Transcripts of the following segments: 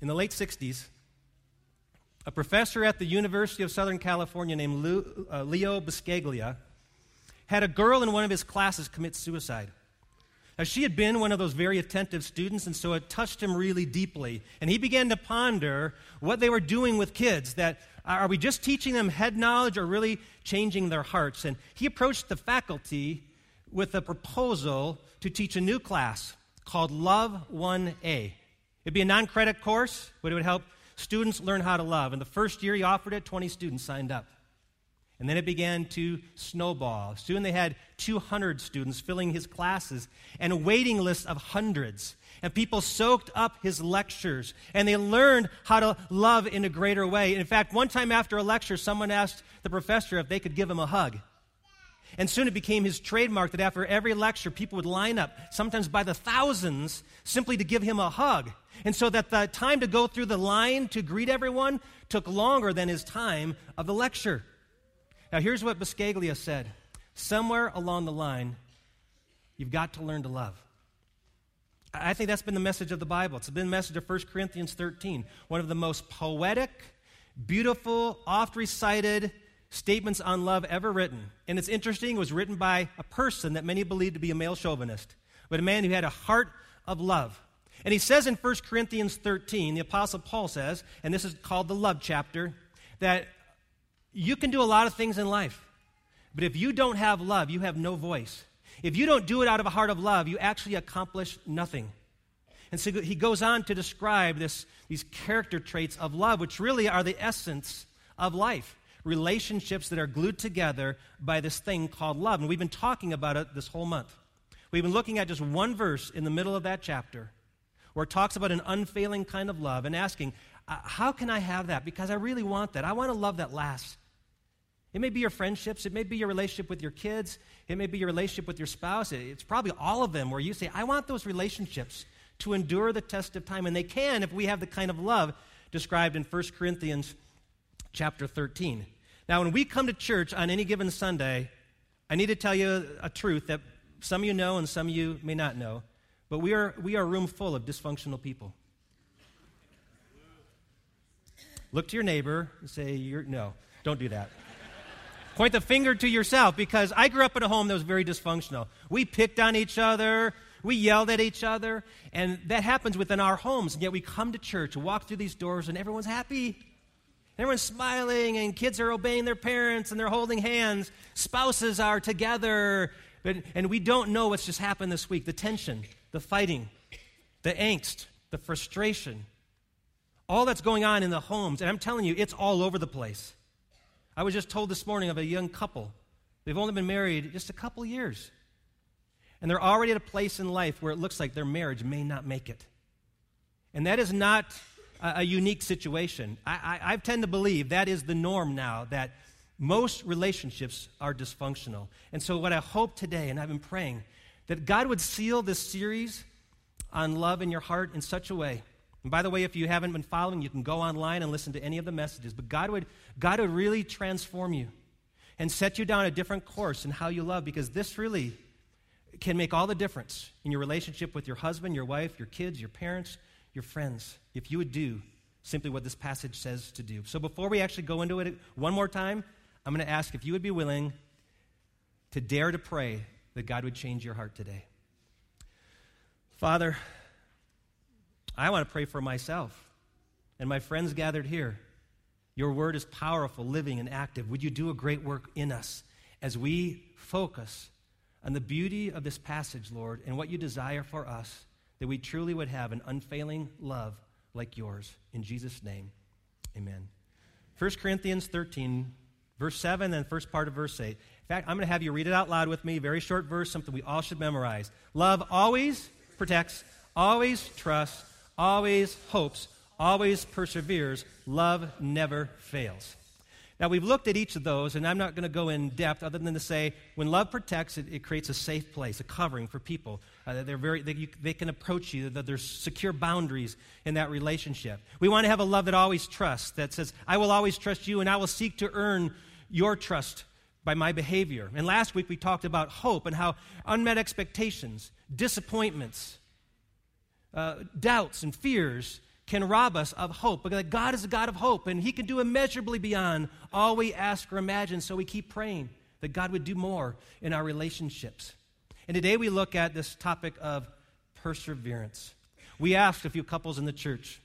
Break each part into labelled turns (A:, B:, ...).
A: in the late 60s, a professor at the University of Southern California named uh, Leo Buscaglia had a girl in one of his classes commit suicide. Now, she had been one of those very attentive students, and so it touched him really deeply. And he began to ponder what they were doing with kids that are we just teaching them head knowledge or really changing their hearts? And he approached the faculty with a proposal to teach a new class called Love 1A. It'd be a non credit course, but it would help students learn how to love. And the first year he offered it, 20 students signed up. And then it began to snowball. Soon they had 200 students filling his classes and a waiting list of hundreds. And people soaked up his lectures and they learned how to love in a greater way. In fact, one time after a lecture, someone asked the professor if they could give him a hug. And soon it became his trademark that after every lecture, people would line up, sometimes by the thousands, simply to give him a hug. And so that the time to go through the line to greet everyone took longer than his time of the lecture. Now, here's what Buscaglia said Somewhere along the line, you've got to learn to love. I think that's been the message of the Bible. It's been the message of 1 Corinthians 13, one of the most poetic, beautiful, oft recited statements on love ever written. And it's interesting, it was written by a person that many believed to be a male chauvinist, but a man who had a heart of love. And he says in 1 Corinthians 13, the Apostle Paul says, and this is called the love chapter, that you can do a lot of things in life, but if you don't have love, you have no voice. If you don't do it out of a heart of love, you actually accomplish nothing. And so he goes on to describe this, these character traits of love, which really are the essence of life relationships that are glued together by this thing called love. And we've been talking about it this whole month. We've been looking at just one verse in the middle of that chapter where it talks about an unfailing kind of love and asking, uh, How can I have that? Because I really want that. I want a love that lasts. It may be your friendships, it may be your relationship with your kids, it may be your relationship with your spouse. It's probably all of them where you say, I want those relationships to endure the test of time. And they can if we have the kind of love described in 1 Corinthians chapter 13. Now, when we come to church on any given Sunday, I need to tell you a truth that some of you know and some of you may not know, but we are, we are a room full of dysfunctional people. Look to your neighbor and say, you're, no, don't do that. Point the finger to yourself because I grew up in a home that was very dysfunctional. We picked on each other, we yelled at each other, and that happens within our homes. And yet we come to church, walk through these doors, and everyone's happy. Everyone's smiling, and kids are obeying their parents, and they're holding hands. Spouses are together. But, and we don't know what's just happened this week the tension, the fighting, the angst, the frustration, all that's going on in the homes. And I'm telling you, it's all over the place. I was just told this morning of a young couple. They've only been married just a couple years. And they're already at a place in life where it looks like their marriage may not make it. And that is not a, a unique situation. I, I, I tend to believe that is the norm now, that most relationships are dysfunctional. And so, what I hope today, and I've been praying, that God would seal this series on love in your heart in such a way. And by the way, if you haven't been following, you can go online and listen to any of the messages. But God would, God would really transform you and set you down a different course in how you love because this really can make all the difference in your relationship with your husband, your wife, your kids, your parents, your friends if you would do simply what this passage says to do. So before we actually go into it one more time, I'm going to ask if you would be willing to dare to pray that God would change your heart today. Father, I want to pray for myself and my friends gathered here. Your word is powerful, living, and active. Would you do a great work in us as we focus on the beauty of this passage, Lord, and what you desire for us? that we truly would have an unfailing love like yours. In Jesus' name, amen. 1 Corinthians 13, verse 7, and first part of verse 8. Fact, I'm going to have you read it out loud with me. Very short verse, something we all should memorize. Love always protects, always trusts, always hopes, always perseveres. Love never fails. Now, we've looked at each of those, and I'm not going to go in depth other than to say when love protects, it, it creates a safe place, a covering for people. Uh, they're very, they, you, they can approach you, that there's secure boundaries in that relationship. We want to have a love that always trusts, that says, I will always trust you, and I will seek to earn your trust by my behavior. And last week we talked about hope and how unmet expectations, disappointments, uh, doubts, and fears can rob us of hope. Because God is a God of hope, and He can do immeasurably beyond all we ask or imagine. So we keep praying that God would do more in our relationships. And today we look at this topic of perseverance. We asked a few couples in the church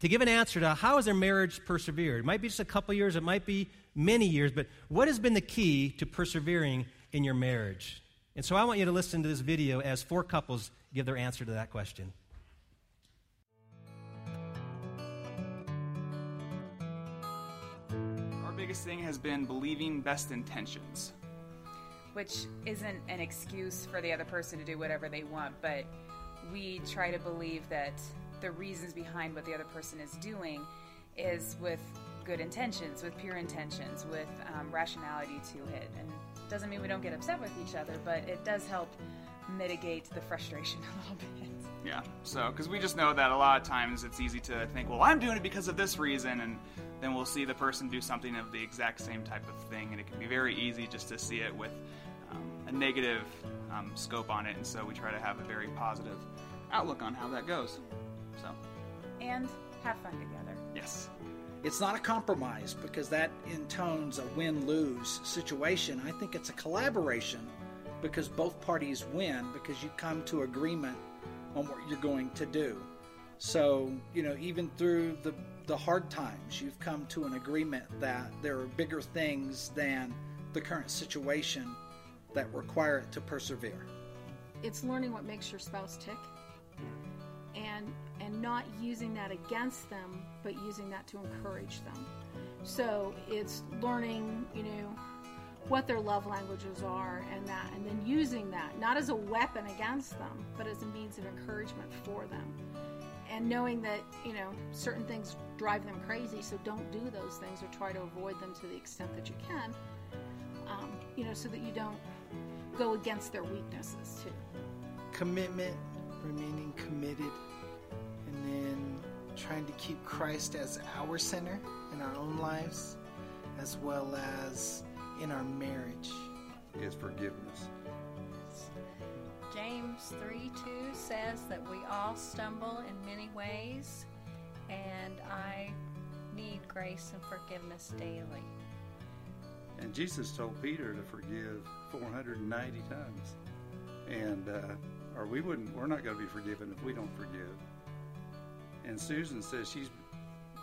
A: to give an answer to how has their marriage persevered. It might be just a couple years, it might be many years, but what has been the key to persevering in your marriage? And so I want you to listen to this video as four couples give their answer to that question.
B: Our biggest thing has been believing best intentions.
C: Which isn't an excuse for the other person to do whatever they want, but we try to believe that the reasons behind what the other person is doing is with good intentions, with pure intentions, with um, rationality to it. And doesn't mean we don't get upset with each other, but it does help mitigate the frustration a little bit.
B: Yeah, so, because we just know that a lot of times it's easy to think, well, I'm doing it because of this reason, and then we'll see the person do something of the exact same type of thing, and it can be very easy just to see it with um, a negative um, scope on it, and so we try to have a very positive outlook on how that goes. So,
C: And have fun together.
B: yes.
D: It's not a compromise because that intones a win lose situation. I think it's a collaboration because both parties win because you come to agreement on what you're going to do. So, you know, even through the, the hard times, you've come to an agreement that there are bigger things than the current situation that require it to persevere.
E: it's learning what makes your spouse tick and and not using that against them but using that to encourage them. So it's learning you know what their love languages are and that and then using that not as a weapon against them but as a means of encouragement for them. And knowing that you know certain things drive them crazy so don't do those things or try to avoid them to the extent that you can um, you know so that you don't go against their weaknesses too.
F: Commitment, remaining committed, and then trying to keep Christ as our center in our own lives, as well as in our marriage.
G: is forgiveness.
H: James 3 2 says that we all stumble in many ways, and I need grace and forgiveness daily.
G: And Jesus told Peter to forgive 490 times. And, uh, or we wouldn't, we're not going to be forgiven if we don't forgive. And Susan says she's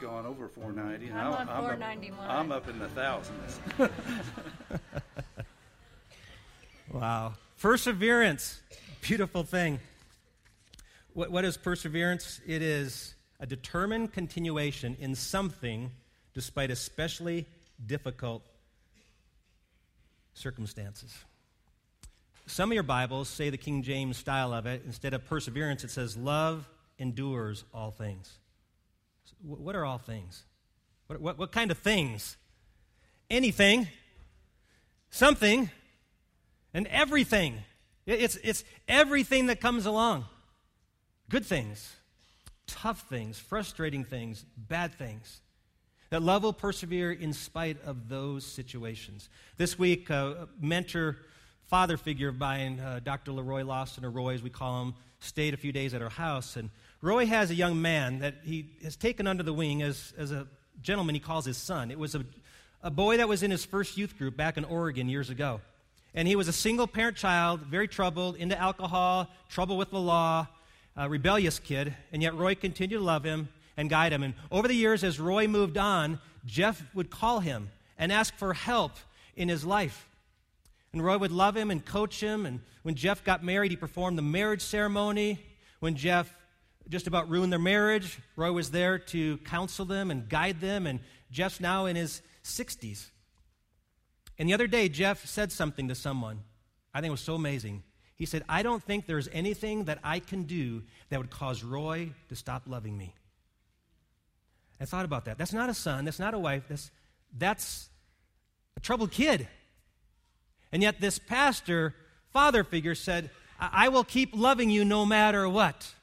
G: gone over 490. And
H: I'm on
G: up-
H: 491.
G: I'm up in the thousands.
A: Wow. Perseverance. Beautiful thing. What, what is perseverance? It is a determined continuation in something despite especially difficult circumstances. Some of your Bibles say the King James style of it. Instead of perseverance, it says love endures all things. So What are all things? What, what, what kind of things? Anything, something, and everything. It's, it's everything that comes along good things, tough things, frustrating things, bad things. That love will persevere in spite of those situations. This week, a mentor, father figure of mine, uh, Dr. Leroy Lawson, or Roy as we call him, stayed a few days at our house. And Roy has a young man that he has taken under the wing as, as a gentleman he calls his son. It was a, a boy that was in his first youth group back in Oregon years ago. And he was a single parent child, very troubled, into alcohol, trouble with the law, a rebellious kid, and yet Roy continued to love him and guide him. And over the years, as Roy moved on, Jeff would call him and ask for help in his life. And Roy would love him and coach him. And when Jeff got married, he performed the marriage ceremony. When Jeff just about ruined their marriage, Roy was there to counsel them and guide them. And Jeff's now in his 60s. And the other day, Jeff said something to someone I think it was so amazing. He said, I don't think there's anything that I can do that would cause Roy to stop loving me. I thought about that. That's not a son, that's not a wife, that's, that's a troubled kid. And yet, this pastor, father figure, said, I I will keep loving you no matter what.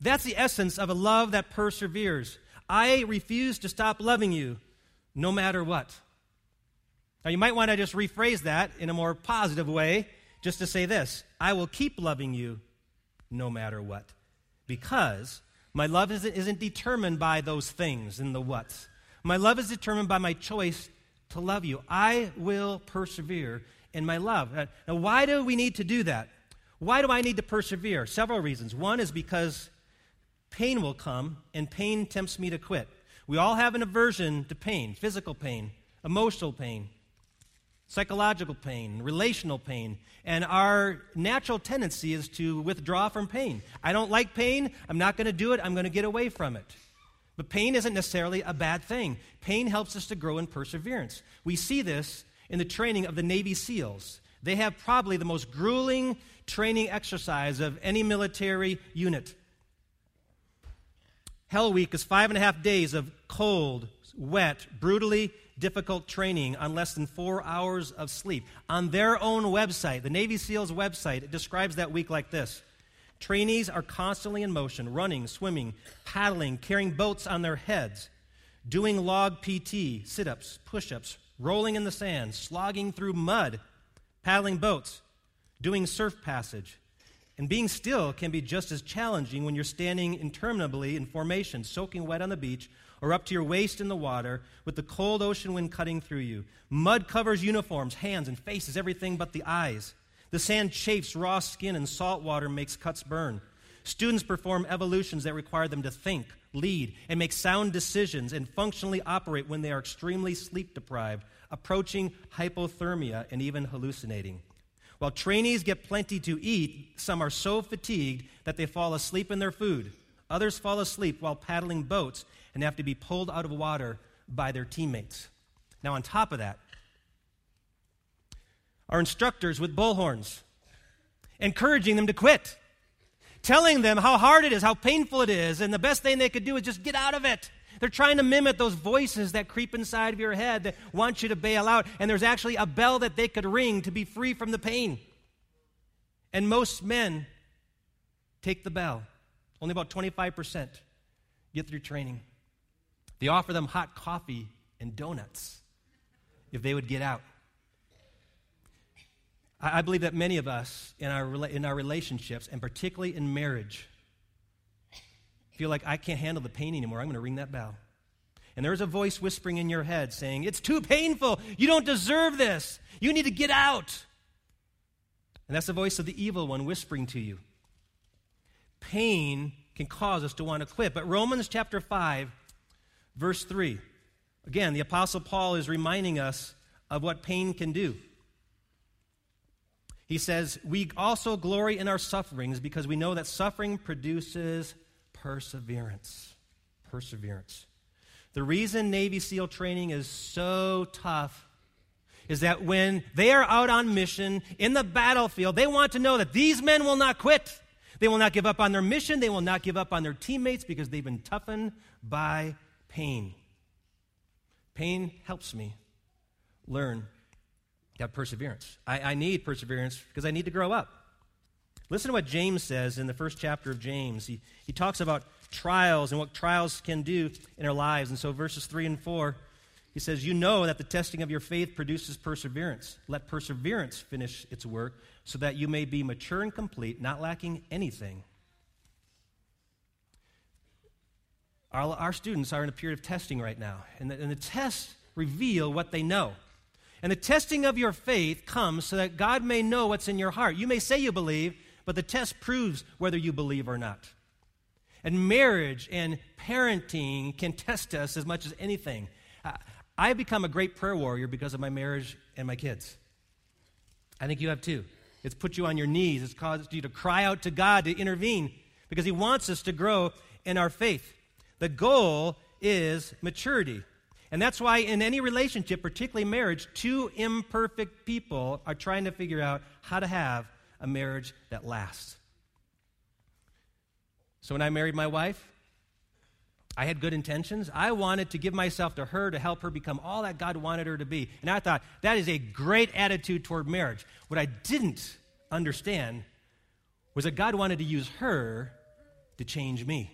A: That's the essence of a love that perseveres. I refuse to stop loving you no matter what. Now, you might want to just rephrase that in a more positive way, just to say this I will keep loving you no matter what, because My love isn't, isn't determined by those things and the whats. My love is determined by my choice to love you. I will persevere in my love. Now, why do we need to do that? Why do I need to persevere? Several reasons. One is because pain will come, and pain tempts me to quit. We all have an aversion to pain physical pain, emotional pain, psychological pain, relational pain. And our natural tendency is to withdraw from pain. I don't like pain. I'm not going to do it. I'm going to get away from it. But pain isn't necessarily a bad thing. Pain helps us to grow in perseverance. We see this in the training of the Navy SEALs. They have probably the most grueling training exercise of any military unit. Hell Week is five and a half days of cold, wet, brutally difficult training on less than four hours of sleep. On their own website, the Navy SEALs website, it describes that week like this Trainees are constantly in motion, running, swimming, paddling, carrying boats on their heads, doing log PT, sit ups, push ups, rolling in the sand, slogging through mud, paddling boats, doing surf passage. And being still can be just as challenging when you're standing interminably in formation, soaking wet on the beach, or up to your waist in the water with the cold ocean wind cutting through you. Mud covers uniforms, hands, and faces, everything but the eyes. The sand chafes raw skin, and salt water makes cuts burn. Students perform evolutions that require them to think, lead, and make sound decisions and functionally operate when they are extremely sleep deprived, approaching hypothermia, and even hallucinating. While trainees get plenty to eat, some are so fatigued that they fall asleep in their food. Others fall asleep while paddling boats and have to be pulled out of water by their teammates. Now, on top of that, our instructors with bullhorns, encouraging them to quit, telling them how hard it is, how painful it is, and the best thing they could do is just get out of it. They're trying to mimic those voices that creep inside of your head that want you to bail out. And there's actually a bell that they could ring to be free from the pain. And most men take the bell. Only about 25% get through training. They offer them hot coffee and donuts if they would get out. I believe that many of us in our, in our relationships, and particularly in marriage, feel like I can't handle the pain anymore, I'm going to ring that bell. And there's a voice whispering in your head saying, It's too painful. You don't deserve this. You need to get out. And that's the voice of the evil one whispering to you. Pain can cause us to want to quit. But Romans chapter 5, verse 3, again, the Apostle Paul is reminding us of what pain can do. He says, We also glory in our sufferings because we know that suffering produces perseverance. Perseverance. The reason Navy SEAL training is so tough is that when they are out on mission in the battlefield, they want to know that these men will not quit. They will not give up on their mission. They will not give up on their teammates because they've been toughened by pain. Pain helps me learn that perseverance. I, I need perseverance because I need to grow up. Listen to what James says in the first chapter of James. He, he talks about trials and what trials can do in our lives. And so, verses 3 and 4, he says, You know that the testing of your faith produces perseverance. Let perseverance finish its work so that you may be mature and complete, not lacking anything. Our, our students are in a period of testing right now, and the, and the tests reveal what they know. And the testing of your faith comes so that God may know what's in your heart. You may say you believe, but the test proves whether you believe or not. And marriage and parenting can test us as much as anything. I've become a great prayer warrior because of my marriage and my kids. I think you have too. It's put you on your knees, it's caused you to cry out to God to intervene because He wants us to grow in our faith. The goal is maturity. And that's why, in any relationship, particularly marriage, two imperfect people are trying to figure out how to have a marriage that lasts. So when I married my wife, I had good intentions. I wanted to give myself to her to help her become all that God wanted her to be. And I thought, that is a great attitude toward marriage. What I didn't understand was that God wanted to use her to change me.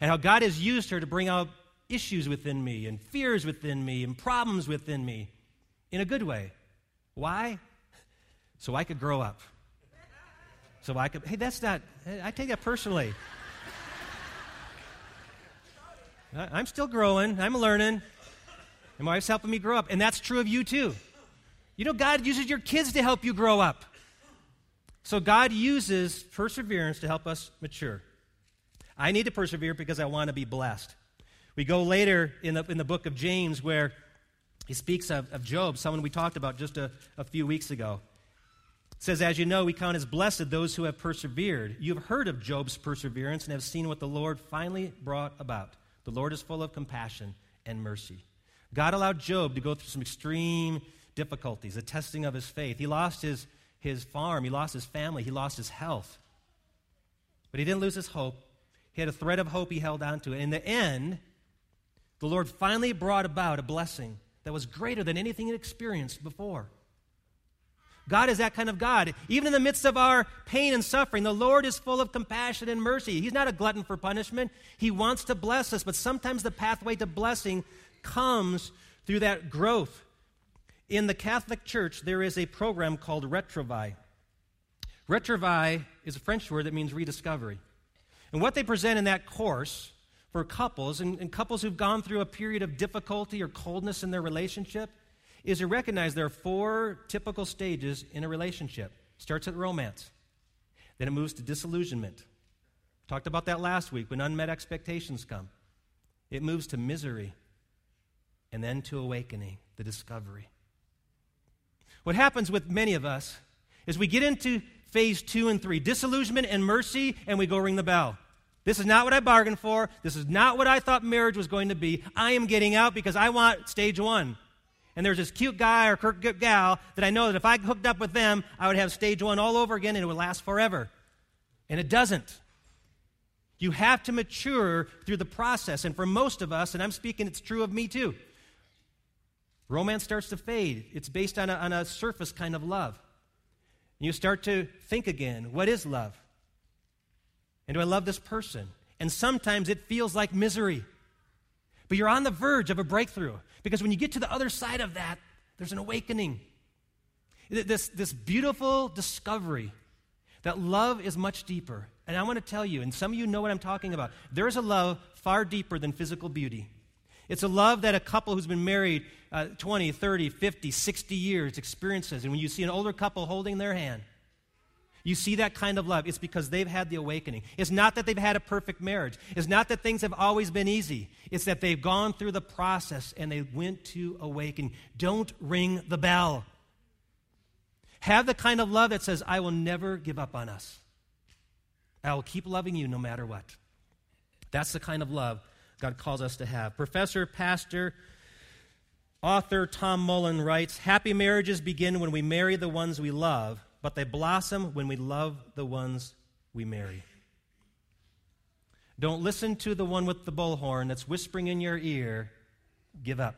A: And how God has used her to bring out issues within me and fears within me and problems within me in a good way. Why? So I could grow up. So I could, hey, that's not, I take that personally. I'm still growing. I'm learning. And my wife's helping me grow up. And that's true of you too. You know, God uses your kids to help you grow up. So God uses perseverance to help us mature. I need to persevere because I want to be blessed. We go later in the, in the book of James where he speaks of, of Job, someone we talked about just a, a few weeks ago. Says, As you know, we count as blessed those who have persevered. You have heard of Job's perseverance and have seen what the Lord finally brought about. The Lord is full of compassion and mercy. God allowed Job to go through some extreme difficulties, a testing of his faith. He lost his, his farm, he lost his family, he lost his health. But he didn't lose his hope. He had a thread of hope he held on to. And in the end, the Lord finally brought about a blessing that was greater than anything he'd experienced before. God is that kind of God. Even in the midst of our pain and suffering, the Lord is full of compassion and mercy. He's not a glutton for punishment. He wants to bless us, but sometimes the pathway to blessing comes through that growth. In the Catholic Church, there is a program called Retrouvaille. Retrouvaille is a French word that means rediscovery. And what they present in that course for couples and, and couples who've gone through a period of difficulty or coldness in their relationship is to recognize there are four typical stages in a relationship. Starts at romance, then it moves to disillusionment. Talked about that last week when unmet expectations come. It moves to misery, and then to awakening, the discovery. What happens with many of us is we get into phase two and three disillusionment and mercy, and we go ring the bell. This is not what I bargained for. This is not what I thought marriage was going to be. I am getting out because I want stage one. And there's this cute guy or cute gal that I know that if I hooked up with them, I would have stage one all over again and it would last forever. And it doesn't. You have to mature through the process. And for most of us, and I'm speaking, it's true of me too, romance starts to fade. It's based on a, on a surface kind of love. And you start to think again what is love? And do I love this person? And sometimes it feels like misery. But you're on the verge of a breakthrough because when you get to the other side of that, there's an awakening. This, this beautiful discovery that love is much deeper. And I want to tell you, and some of you know what I'm talking about, there is a love far deeper than physical beauty. It's a love that a couple who's been married uh, 20, 30, 50, 60 years experiences. And when you see an older couple holding their hand, you see that kind of love. It's because they've had the awakening. It's not that they've had a perfect marriage. It's not that things have always been easy. It's that they've gone through the process and they went to awakening. Don't ring the bell. Have the kind of love that says, I will never give up on us. I will keep loving you no matter what. That's the kind of love God calls us to have. Professor, pastor, author Tom Mullen writes Happy marriages begin when we marry the ones we love but they blossom when we love the ones we marry. Don't listen to the one with the bullhorn that's whispering in your ear, give up.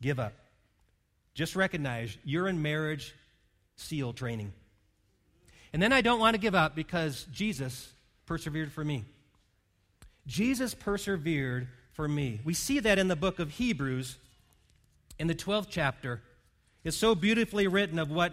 A: Give up. Just recognize you're in marriage seal training. And then I don't want to give up because Jesus persevered for me. Jesus persevered for me. We see that in the book of Hebrews in the 12th chapter. It's so beautifully written of what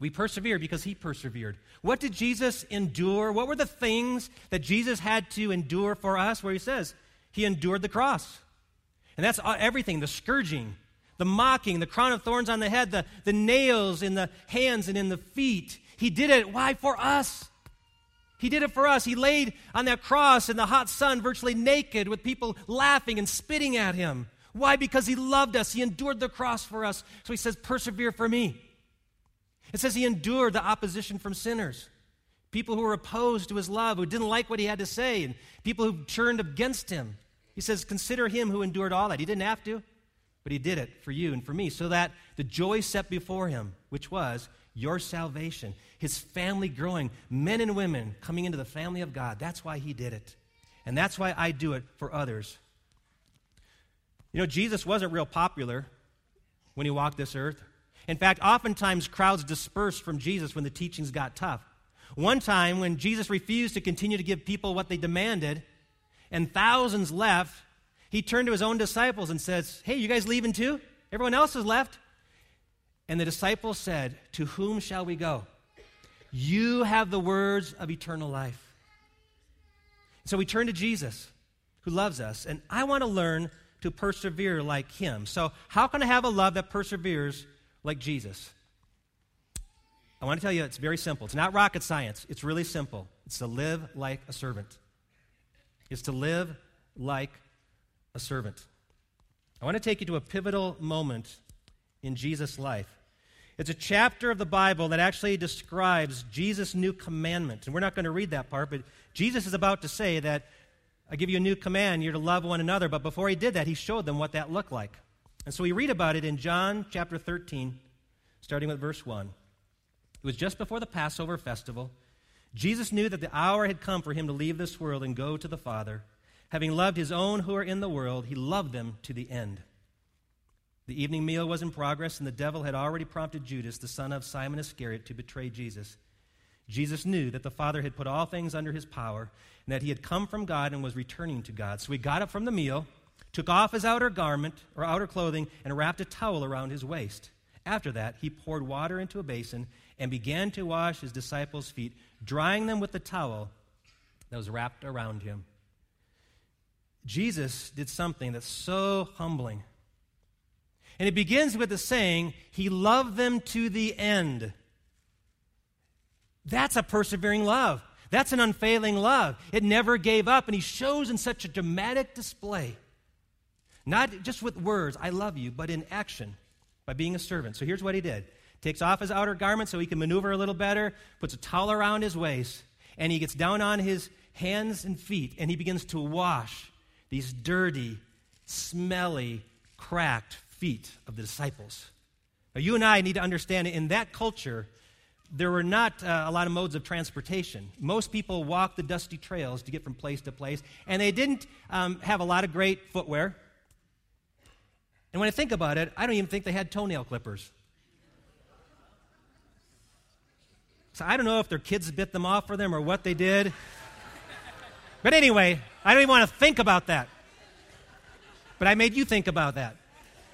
A: We persevere because he persevered. What did Jesus endure? What were the things that Jesus had to endure for us? Where he says he endured the cross. And that's everything the scourging, the mocking, the crown of thorns on the head, the, the nails in the hands and in the feet. He did it. Why? For us. He did it for us. He laid on that cross in the hot sun, virtually naked, with people laughing and spitting at him. Why? Because he loved us. He endured the cross for us. So he says, Persevere for me. It says he endured the opposition from sinners, people who were opposed to his love, who didn't like what he had to say, and people who turned against him. He says, Consider him who endured all that. He didn't have to, but he did it for you and for me, so that the joy set before him, which was your salvation, his family growing, men and women coming into the family of God. That's why he did it. And that's why I do it for others. You know, Jesus wasn't real popular when he walked this earth. In fact, oftentimes crowds dispersed from Jesus when the teachings got tough. One time, when Jesus refused to continue to give people what they demanded, and thousands left, he turned to his own disciples and says, Hey, you guys leaving too? Everyone else has left. And the disciples said, To whom shall we go? You have the words of eternal life. So we turn to Jesus, who loves us, and I want to learn to persevere like him. So, how can I have a love that perseveres like Jesus? I want to tell you it's very simple. It's not rocket science, it's really simple. It's to live like a servant. It's to live like a servant. I want to take you to a pivotal moment in Jesus' life. It's a chapter of the Bible that actually describes Jesus' new commandment. And we're not going to read that part, but Jesus is about to say that I give you a new command, you're to love one another. But before he did that, he showed them what that looked like. And so we read about it in John chapter 13, starting with verse 1. It was just before the Passover festival. Jesus knew that the hour had come for him to leave this world and go to the Father. Having loved his own who are in the world, he loved them to the end. The evening meal was in progress, and the devil had already prompted Judas, the son of Simon Iscariot, to betray Jesus. Jesus knew that the Father had put all things under his power, and that he had come from God and was returning to God. So he got up from the meal, took off his outer garment or outer clothing, and wrapped a towel around his waist. After that, he poured water into a basin and began to wash his disciples' feet, drying them with the towel that was wrapped around him. Jesus did something that's so humbling. And it begins with the saying, He loved them to the end. That's a persevering love. That's an unfailing love. It never gave up, and He shows in such a dramatic display. Not just with words, I love you, but in action by being a servant. So here's what He did takes off his outer garment so he can maneuver a little better, puts a towel around his waist, and he gets down on his hands and feet, and he begins to wash these dirty, smelly, cracked feet of the disciples. Now, you and I need to understand in that culture, there were not uh, a lot of modes of transportation. Most people walked the dusty trails to get from place to place, and they didn't um, have a lot of great footwear. And when I think about it, I don't even think they had toenail clippers. So I don't know if their kids bit them off for them or what they did. But anyway, I don't even want to think about that. But I made you think about that.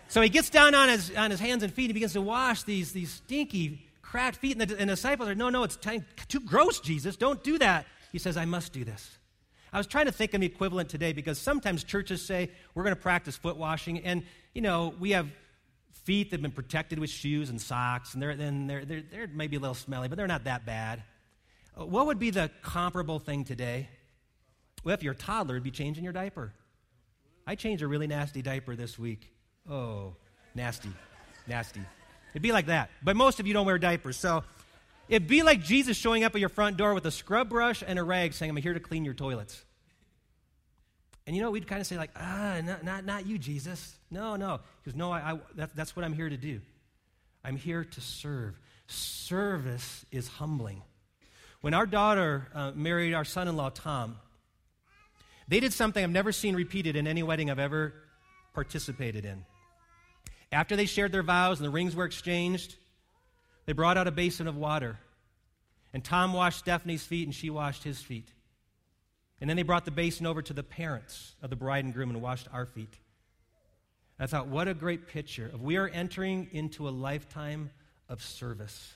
A: So he gets down on his, on his hands and feet and he begins to wash these, these stinky, cracked feet. And the, and the disciples are, no, no, it's too, too gross, Jesus. Don't do that. He says, I must do this. I was trying to think of the equivalent today because sometimes churches say we're going to practice foot washing. And, you know, we have feet that have been protected with shoes and socks. And they're, then they're, they're, they're maybe a little smelly, but they're not that bad. Uh, what would be the comparable thing today? Well, if you're a toddler, it'd be changing your diaper. I changed a really nasty diaper this week. Oh, nasty, nasty. It'd be like that. But most of you don't wear diapers. So it'd be like Jesus showing up at your front door with a scrub brush and a rag saying, I'm here to clean your toilets. And you know, we'd kind of say, like, ah, not, not, not you, Jesus. No, no. He goes, no, I, I, that, that's what I'm here to do. I'm here to serve. Service is humbling. When our daughter uh, married our son in law, Tom, they did something I've never seen repeated in any wedding I've ever participated in. After they shared their vows and the rings were exchanged, they brought out a basin of water. And Tom washed Stephanie's feet and she washed his feet. And then they brought the basin over to the parents of the bride and groom and washed our feet. I thought, what a great picture of we are entering into a lifetime of service.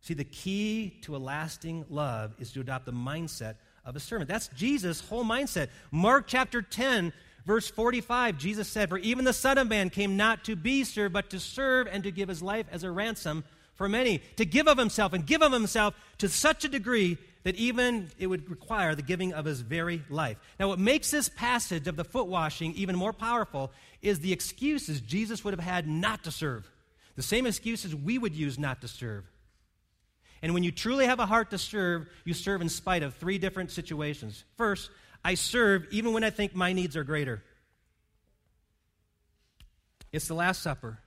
A: See, the key to a lasting love is to adopt the mindset of a servant. That's Jesus' whole mindset. Mark chapter 10, verse 45, Jesus said, For even the Son of Man came not to be served, but to serve and to give his life as a ransom for many. To give of himself and give of himself to such a degree that even it would require the giving of his very life. Now, what makes this passage of the foot washing even more powerful is the excuses Jesus would have had not to serve. The same excuses we would use not to serve. And when you truly have a heart to serve, you serve in spite of three different situations. First, I serve even when I think my needs are greater. It's the Last Supper.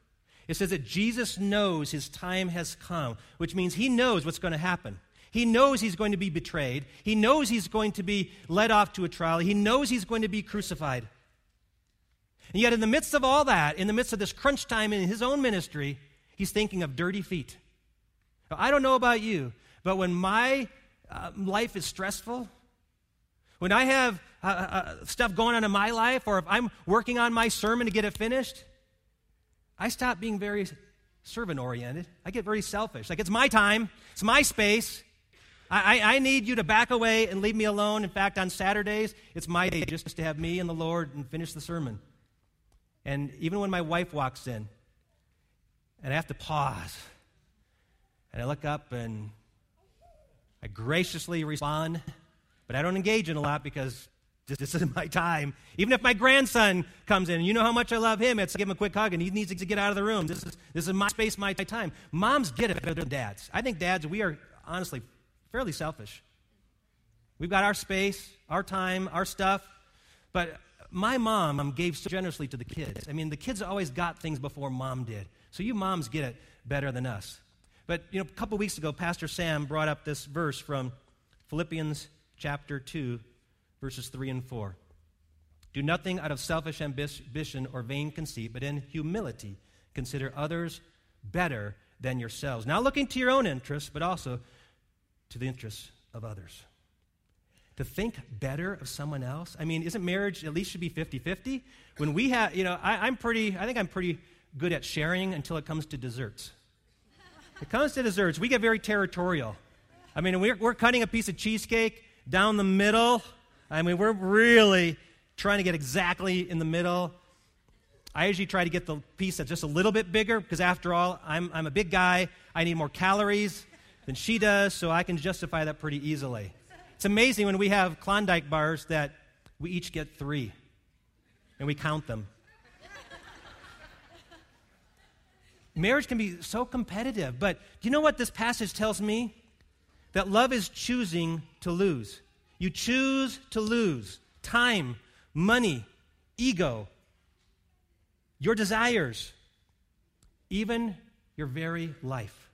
A: It says that Jesus knows his time has come, which means he knows what's going to happen. He knows he's going to be betrayed. He knows he's going to be led off to a trial. He knows he's going to be crucified. And yet, in the midst of all that, in the midst of this crunch time in his own ministry, he's thinking of dirty feet. Now, I don't know about you, but when my uh, life is stressful, when I have uh, uh, stuff going on in my life, or if I'm working on my sermon to get it finished, I stop being very servant oriented. I get very selfish. Like, it's my time, it's my space. I, I, I, need you to back away and leave me alone. In fact, on Saturdays, it's my day just to have me and the Lord and finish the sermon. And even when my wife walks in, and I have to pause, and I look up and I graciously respond, but I don't engage in a lot because this isn't my time. Even if my grandson comes in, and you know how much I love him, it's give him a quick hug and he needs to get out of the room. This is, this is my space, my time. Moms get it better than dads. I think dads, we are honestly fairly selfish. We've got our space, our time, our stuff, but my mom um, gave so generously to the kids. I mean, the kids always got things before mom did. So you moms get it better than us. But, you know, a couple weeks ago, Pastor Sam brought up this verse from Philippians chapter 2, verses 3 and 4. Do nothing out of selfish ambition or vain conceit, but in humility consider others better than yourselves. Not looking to your own interests, but also to the interests of others. To think better of someone else? I mean, isn't marriage at least should be 50 50? When we have, you know, I, I'm pretty, I think I'm pretty good at sharing until it comes to desserts. It comes to desserts, we get very territorial. I mean, we're, we're cutting a piece of cheesecake down the middle. I mean, we're really trying to get exactly in the middle. I usually try to get the piece that's just a little bit bigger because, after all, I'm, I'm a big guy. I need more calories than she does, so I can justify that pretty easily. It's amazing when we have Klondike bars that we each get three and we count them. Marriage can be so competitive, but do you know what this passage tells me? That love is choosing to lose. You choose to lose time, money, ego, your desires, even your very life.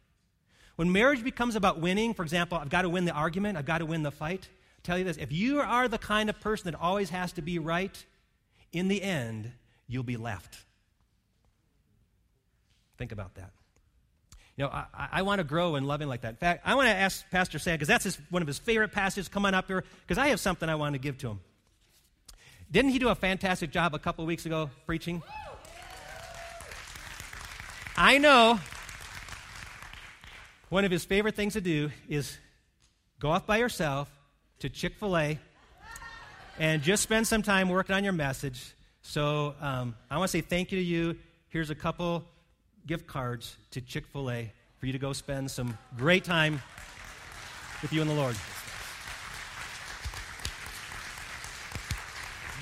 A: When marriage becomes about winning, for example, I've got to win the argument, I've got to win the fight. I'll tell you this if you are the kind of person that always has to be right, in the end, you'll be left. Think about that. You know, I, I want to grow in loving like that. In fact, I want to ask Pastor Sam, because that's his, one of his favorite passages. Come on up here, because I have something I want to give to him. Didn't he do a fantastic job a couple weeks ago preaching? I know one of his favorite things to do is go off by yourself to Chick fil A and just spend some time working on your message. So um, I want to say thank you to you. Here's a couple gift cards to Chick fil A for you to go spend some great time with you and the Lord.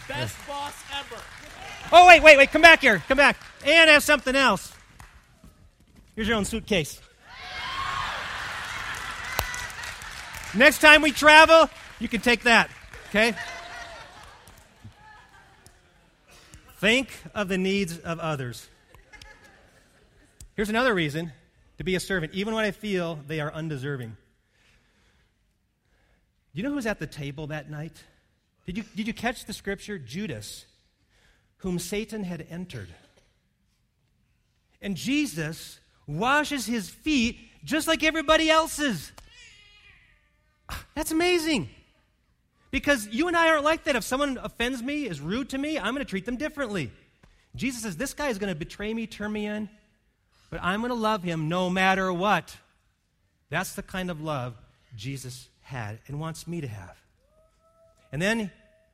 I: Best boss ever.
A: Oh, wait, wait, wait. Come back here. Come back. And have something else. Here's your own suitcase. Next time we travel, you can take that, okay? Think of the needs of others. Here's another reason to be a servant, even when I feel they are undeserving. Do you know who was at the table that night? Did you, did you catch the scripture? Judas, whom Satan had entered. And Jesus washes his feet just like everybody else's. Ah, that's amazing. Because you and I aren't like that. If someone offends me, is rude to me, I'm going to treat them differently. Jesus says, This guy is going to betray me, turn me in, but I'm going to love him no matter what. That's the kind of love Jesus had and wants me to have. And then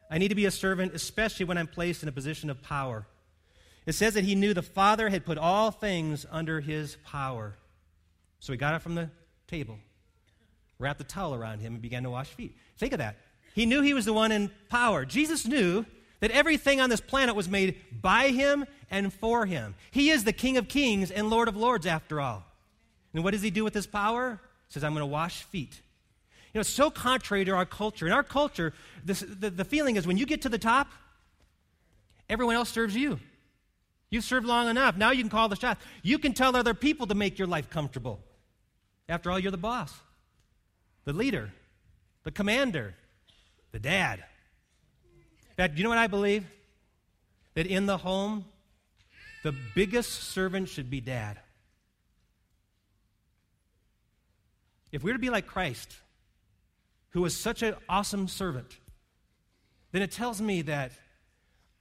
A: I need to be a servant, especially when I'm placed in a position of power. It says that he knew the Father had put all things under his power. So he got up from the table wrapped a towel around him, and began to wash feet. Think of that. He knew he was the one in power. Jesus knew that everything on this planet was made by him and for him. He is the King of kings and Lord of lords, after all. And what does he do with his power? He says, I'm going to wash feet. You know, it's so contrary to our culture. In our culture, this, the, the feeling is when you get to the top, everyone else serves you. You've served long enough. Now you can call the shots. You can tell other people to make your life comfortable. After all, you're the boss the leader, the commander, the dad. Fact, you know what I believe? That in the home, the biggest servant should be dad. if we're to be like Christ, who was such an awesome servant, then it tells me that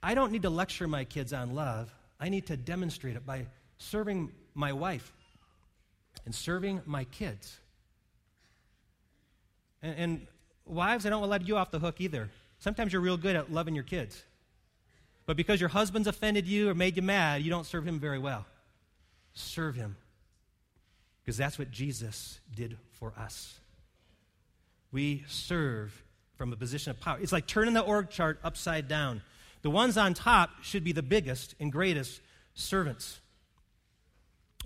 A: I don't need to lecture my kids on love. I need to demonstrate it by serving my wife and serving my kids. And, and wives, I don't want to let you off the hook either. Sometimes you're real good at loving your kids. But because your husband's offended you or made you mad, you don't serve him very well. Serve him. Because that's what Jesus did for us. We serve from a position of power. It's like turning the org chart upside down. The ones on top should be the biggest and greatest servants.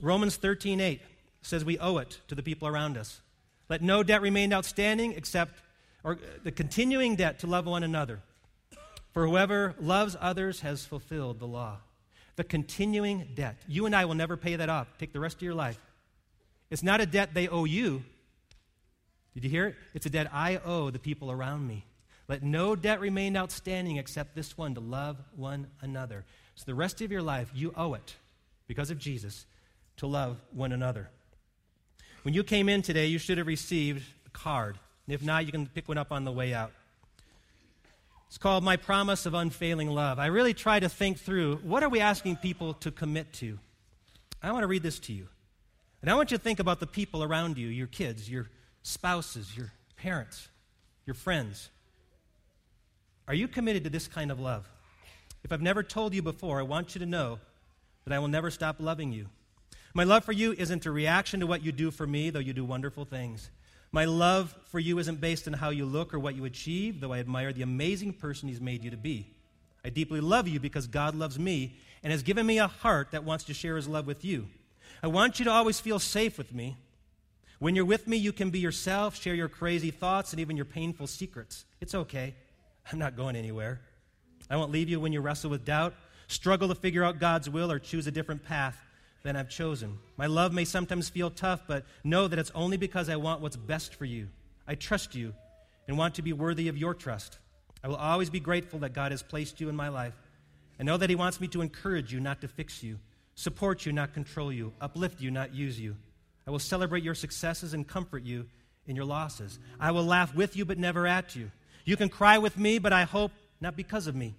A: Romans 13 8 says we owe it to the people around us. Let no debt remain outstanding except or uh, the continuing debt to love one another. For whoever loves others has fulfilled the law. The continuing debt. You and I will never pay that off. Take the rest of your life. It's not a debt they owe you. Did you hear it? It's a debt I owe the people around me. Let no debt remain outstanding except this one to love one another. So the rest of your life, you owe it, because of Jesus, to love one another. When you came in today, you should have received a card. And if not, you can pick one up on the way out. It's called My Promise of Unfailing Love. I really try to think through what are we asking people to commit to? I want to read this to you. And I want you to think about the people around you, your kids, your spouses, your parents, your friends. Are you committed to this kind of love? If I've never told you before, I want you to know that I will never stop loving you. My love for you isn't a reaction to what you do for me, though you do wonderful things. My love for you isn't based on how you look or what you achieve, though I admire the amazing person He's made you to be. I deeply love you because God loves me and has given me a heart that wants to share His love with you. I want you to always feel safe with me. When you're with me, you can be yourself, share your crazy thoughts, and even your painful secrets. It's okay. I'm not going anywhere. I won't leave you when you wrestle with doubt, struggle to figure out God's will, or choose a different path than I've chosen. My love may sometimes feel tough, but know that it's only because I want what's best for you. I trust you and want to be worthy of your trust. I will always be grateful that God has placed you in my life. and know that He wants me to encourage you, not to fix you, support you, not control you, uplift you, not use you. I will celebrate your successes and comfort you in your losses. I will laugh with you, but never at you. You can cry with me, but I hope not because of me.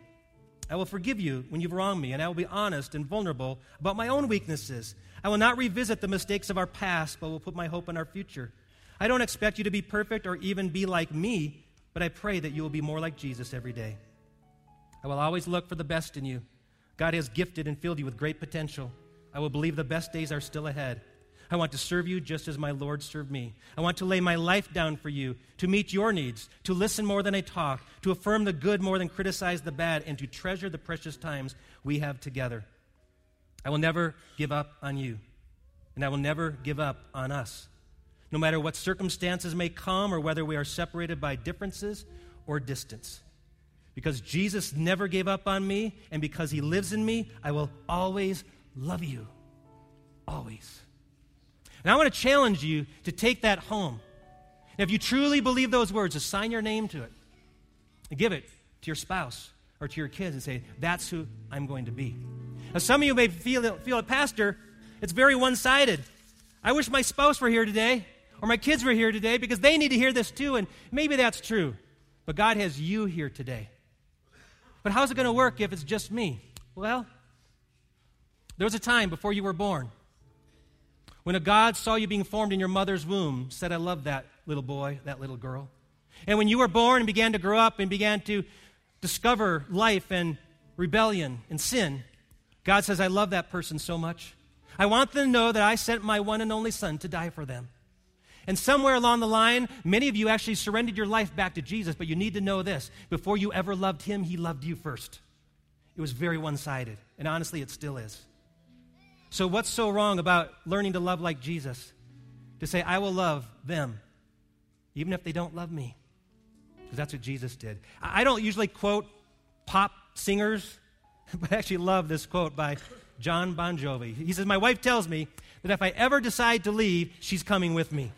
A: I will forgive you when you've wronged me, and I will be honest and vulnerable about my own weaknesses. I will not revisit the mistakes of our past, but will put my hope in our future. I don't expect you to be perfect or even be like me, but I pray that you will be more like Jesus every day. I will always look for the best in you. God has gifted and filled you with great potential. I will believe the best days are still ahead. I want to serve you just as my Lord served me. I want to lay my life down for you, to meet your needs, to listen more than I talk, to affirm the good more than criticize the bad, and to treasure the precious times we have together. I will never give up on you, and I will never give up on us. No matter what circumstances may come or whether we are separated by differences or distance. Because Jesus never gave up on me, and because he lives in me, I will always love you. Always. And I want to challenge you to take that home. If you truly believe those words, to sign your name to it and give it to your spouse or to your kids and say, That's who I'm going to be. Now, some of you may feel, feel it, Pastor, it's very one sided. I wish my spouse were here today or my kids were here today because they need to hear this too, and maybe that's true. But God has you here today. But how's it going to work if it's just me? Well, there was a time before you were born when a God saw you being formed in your mother's womb, said, I love that little boy, that little girl. And when you were born and began to grow up and began to discover life and rebellion and sin, God says, I love that person so much. I want them to know that I sent my one and only son to die for them. And somewhere along the line, many of you actually surrendered your life back to Jesus, but you need to know this. Before you ever loved him, he loved you first. It was very one sided, and honestly, it still is. So, what's so wrong about learning to love like Jesus? To say, I will love them, even if they don't love me. Because that's what Jesus did. I don't usually quote pop singers, but I actually love this quote by Jon Bon Jovi. He says, My wife tells me that if I ever decide to leave, she's coming with me.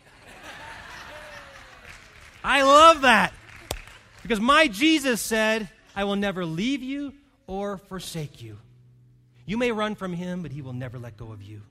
A: I love that. Because my Jesus said, I will never leave you or forsake you. You may run from him, but he will never let go of you.